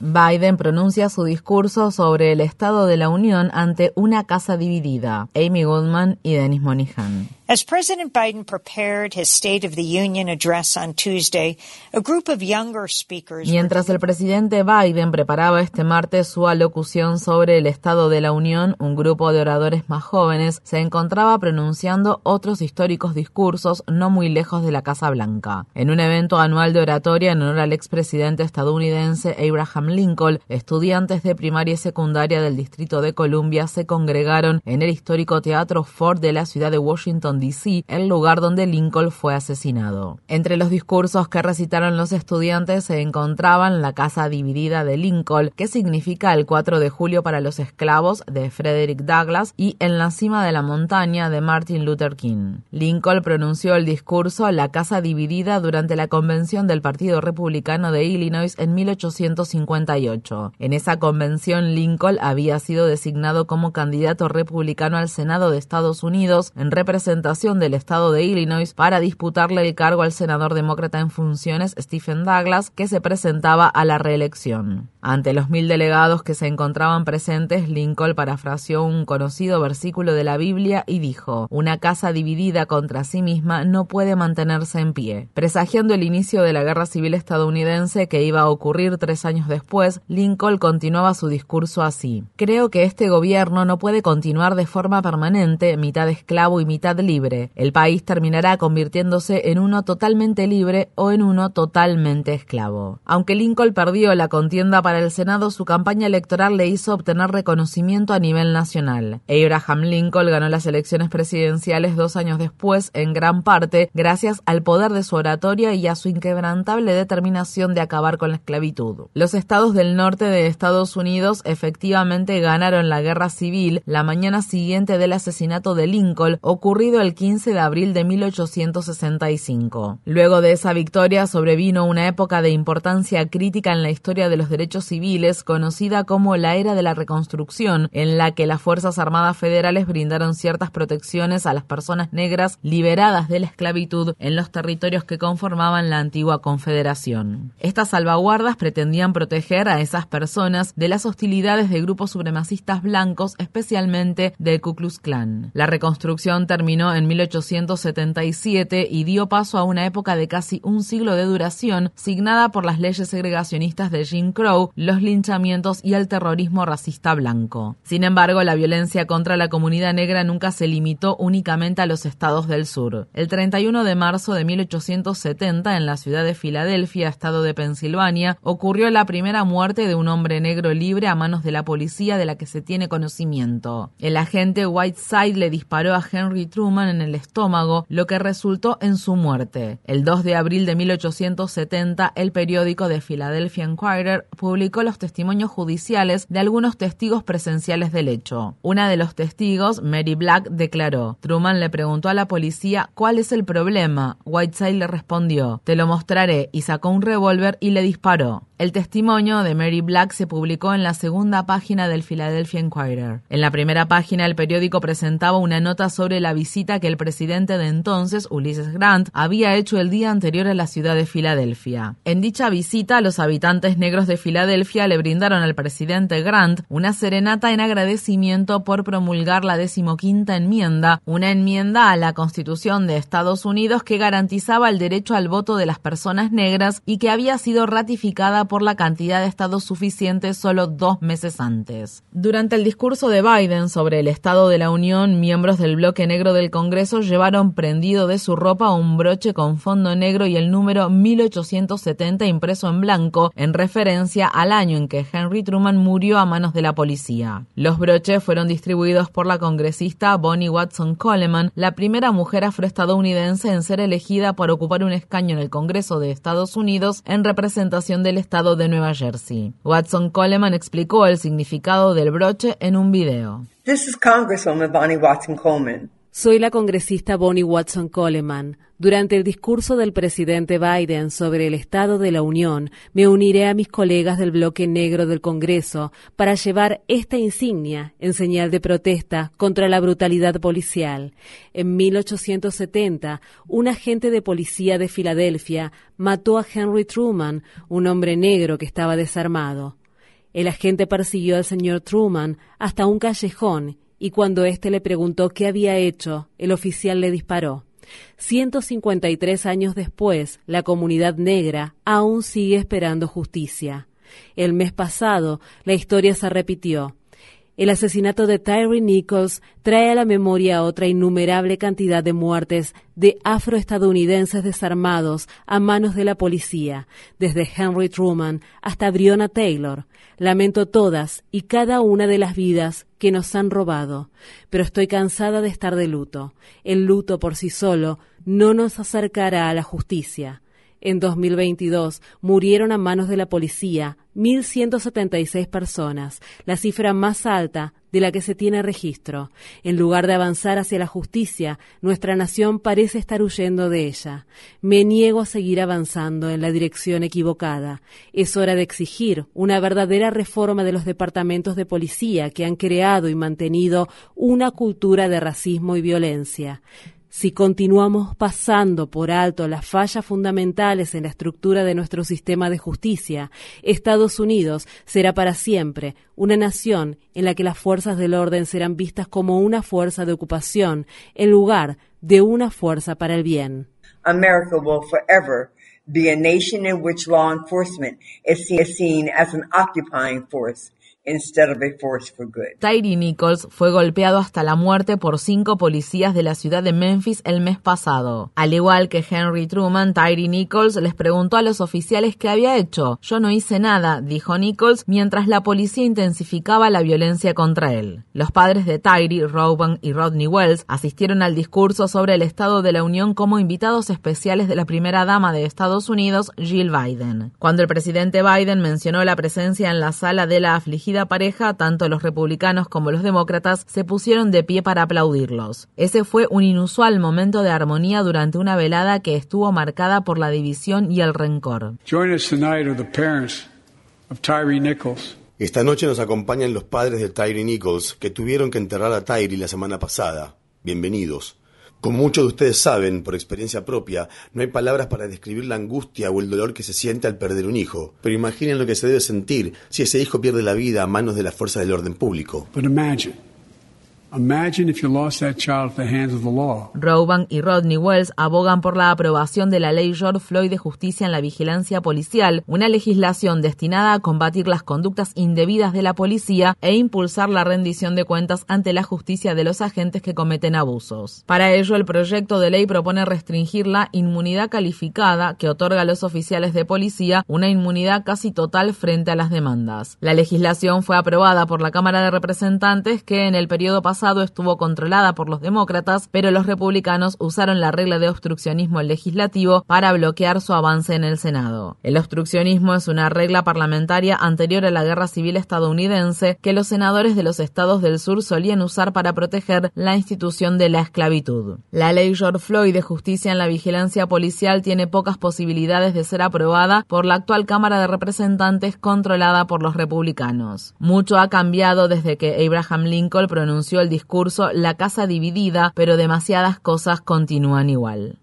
Biden pronuncia su discurso sobre el Estado de la Unión ante una casa dividida. Amy Goodman y Dennis Monihan. Mientras el presidente Biden preparaba este martes su alocución sobre el Estado de la Unión, un grupo de oradores más jóvenes se encontraba pronunciando otros históricos discursos no muy lejos de la Casa Blanca. En un evento anual de oratoria en honor al expresidente estadounidense Abraham Lincoln, estudiantes de primaria y secundaria del Distrito de Columbia se congregaron en el histórico Teatro Ford de la ciudad de Washington DC, el lugar donde Lincoln fue asesinado. Entre los discursos que recitaron los estudiantes se encontraban la casa dividida de Lincoln, que significa el 4 de julio para los esclavos de Frederick Douglass, y en la cima de la montaña de Martin Luther King. Lincoln pronunció el discurso La casa dividida durante la convención del Partido Republicano de Illinois en 1858. En esa convención Lincoln había sido designado como candidato republicano al Senado de Estados Unidos en representación del estado de Illinois para disputarle el cargo al senador demócrata en funciones Stephen Douglas, que se presentaba a la reelección. Ante los mil delegados que se encontraban presentes, Lincoln parafraseó un conocido versículo de la Biblia y dijo, Una casa dividida contra sí misma no puede mantenerse en pie. Presagiando el inicio de la guerra civil estadounidense que iba a ocurrir tres años después, Lincoln continuaba su discurso así. Creo que este gobierno no puede continuar de forma permanente, mitad esclavo y mitad libre el país terminará convirtiéndose en uno totalmente libre o en uno totalmente esclavo. Aunque Lincoln perdió la contienda para el Senado, su campaña electoral le hizo obtener reconocimiento a nivel nacional. Abraham Lincoln ganó las elecciones presidenciales dos años después, en gran parte gracias al poder de su oratoria y a su inquebrantable determinación de acabar con la esclavitud. Los estados del norte de Estados Unidos efectivamente ganaron la guerra civil la mañana siguiente del asesinato de Lincoln, ocurrido el 15 de abril de 1865. Luego de esa victoria sobrevino una época de importancia crítica en la historia de los derechos civiles, conocida como la Era de la Reconstrucción, en la que las Fuerzas Armadas Federales brindaron ciertas protecciones a las personas negras liberadas de la esclavitud en los territorios que conformaban la antigua Confederación. Estas salvaguardas pretendían proteger a esas personas de las hostilidades de grupos supremacistas blancos, especialmente del Ku Klux Klan. La reconstrucción terminó en 1877 y dio paso a una época de casi un siglo de duración, signada por las leyes segregacionistas de Jim Crow, los linchamientos y el terrorismo racista blanco. Sin embargo, la violencia contra la comunidad negra nunca se limitó únicamente a los estados del sur. El 31 de marzo de 1870, en la ciudad de Filadelfia, estado de Pensilvania, ocurrió la primera muerte de un hombre negro libre a manos de la policía de la que se tiene conocimiento. El agente Whiteside le disparó a Henry Truman en el estómago, lo que resultó en su muerte. El 2 de abril de 1870, el periódico The Philadelphia Inquirer publicó los testimonios judiciales de algunos testigos presenciales del hecho. Una de los testigos, Mary Black, declaró, Truman le preguntó a la policía cuál es el problema. Whiteside le respondió, te lo mostraré, y sacó un revólver y le disparó. El testimonio de Mary Black se publicó en la segunda página del Philadelphia Inquirer. En la primera página el periódico presentaba una nota sobre la visita que el presidente de entonces, Ulysses Grant, había hecho el día anterior a la ciudad de Filadelfia. En dicha visita, los habitantes negros de Filadelfia le brindaron al presidente Grant una serenata en agradecimiento por promulgar la decimoquinta enmienda, una enmienda a la Constitución de Estados Unidos que garantizaba el derecho al voto de las personas negras y que había sido ratificada por la cantidad de estados suficientes solo dos meses antes. Durante el discurso de Biden sobre el Estado de la Unión, miembros del bloque negro del Congreso llevaron prendido de su ropa un broche con fondo negro y el número 1870 impreso en blanco, en referencia al año en que Henry Truman murió a manos de la policía. Los broches fueron distribuidos por la congresista Bonnie Watson Coleman, la primera mujer afroestadounidense en ser elegida por ocupar un escaño en el Congreso de Estados Unidos en representación del Estado de Nueva Jersey. Watson Coleman explicó el significado del broche en un video. This is Congresswoman Bonnie Watson Coleman. Soy la congresista Bonnie Watson Coleman. Durante el discurso del presidente Biden sobre el Estado de la Unión, me uniré a mis colegas del bloque negro del Congreso para llevar esta insignia en señal de protesta contra la brutalidad policial. En 1870, un agente de policía de Filadelfia mató a Henry Truman, un hombre negro que estaba desarmado. El agente persiguió al señor Truman hasta un callejón y cuando éste le preguntó qué había hecho, el oficial le disparó. 153 años después, la comunidad negra aún sigue esperando justicia. El mes pasado, la historia se repitió. El asesinato de Tyree Nichols trae a la memoria otra innumerable cantidad de muertes de afroestadounidenses desarmados a manos de la policía, desde Henry Truman hasta Breonna Taylor. Lamento todas y cada una de las vidas que nos han robado, pero estoy cansada de estar de luto. El luto por sí solo no nos acercará a la justicia. En 2022 murieron a manos de la policía 1.176 personas, la cifra más alta de la que se tiene registro. En lugar de avanzar hacia la justicia, nuestra nación parece estar huyendo de ella. Me niego a seguir avanzando en la dirección equivocada. Es hora de exigir una verdadera reforma de los departamentos de policía que han creado y mantenido una cultura de racismo y violencia. Si continuamos pasando por alto las fallas fundamentales en la estructura de nuestro sistema de justicia, Estados Unidos será para siempre una nación en la que las fuerzas del orden serán vistas como una fuerza de ocupación en lugar de una fuerza para el bien. America will forever be a nation in which law enforcement is seen as an occupying force instead Tyree Nichols fue golpeado hasta la muerte por cinco policías de la ciudad de Memphis el mes pasado. Al igual que Henry Truman, Tyree Nichols les preguntó a los oficiales qué había hecho. Yo no hice nada, dijo Nichols, mientras la policía intensificaba la violencia contra él. Los padres de Tyree, Rowan y Rodney Wells asistieron al discurso sobre el Estado de la Unión como invitados especiales de la primera dama de Estados Unidos, Jill Biden. Cuando el presidente Biden mencionó la presencia en la sala de la afligida pareja, tanto los republicanos como los demócratas se pusieron de pie para aplaudirlos. Ese fue un inusual momento de armonía durante una velada que estuvo marcada por la división y el rencor. Esta noche nos acompañan los padres de Tyree Nichols, que tuvieron que enterrar a Tyree la semana pasada. Bienvenidos. Como muchos de ustedes saben, por experiencia propia, no hay palabras para describir la angustia o el dolor que se siente al perder un hijo. Pero imaginen lo que se debe sentir si ese hijo pierde la vida a manos de las fuerzas del orden público. Rowan y Rodney Wells abogan por la aprobación de la ley George Floyd de justicia en la vigilancia policial, una legislación destinada a combatir las conductas indebidas de la policía e impulsar la rendición de cuentas ante la justicia de los agentes que cometen abusos. Para ello, el proyecto de ley propone restringir la inmunidad calificada que otorga a los oficiales de policía una inmunidad casi total frente a las demandas. La legislación fue aprobada por la Cámara de Representantes que en el periodo pasado estuvo controlada por los demócratas, pero los republicanos usaron la regla de obstruccionismo legislativo para bloquear su avance en el Senado. El obstruccionismo es una regla parlamentaria anterior a la Guerra Civil estadounidense que los senadores de los estados del sur solían usar para proteger la institución de la esclavitud. La ley George Floyd de justicia en la vigilancia policial tiene pocas posibilidades de ser aprobada por la actual Cámara de Representantes controlada por los republicanos. Mucho ha cambiado desde que Abraham Lincoln pronunció el discurso La casa dividida, pero demasiadas cosas continúan igual.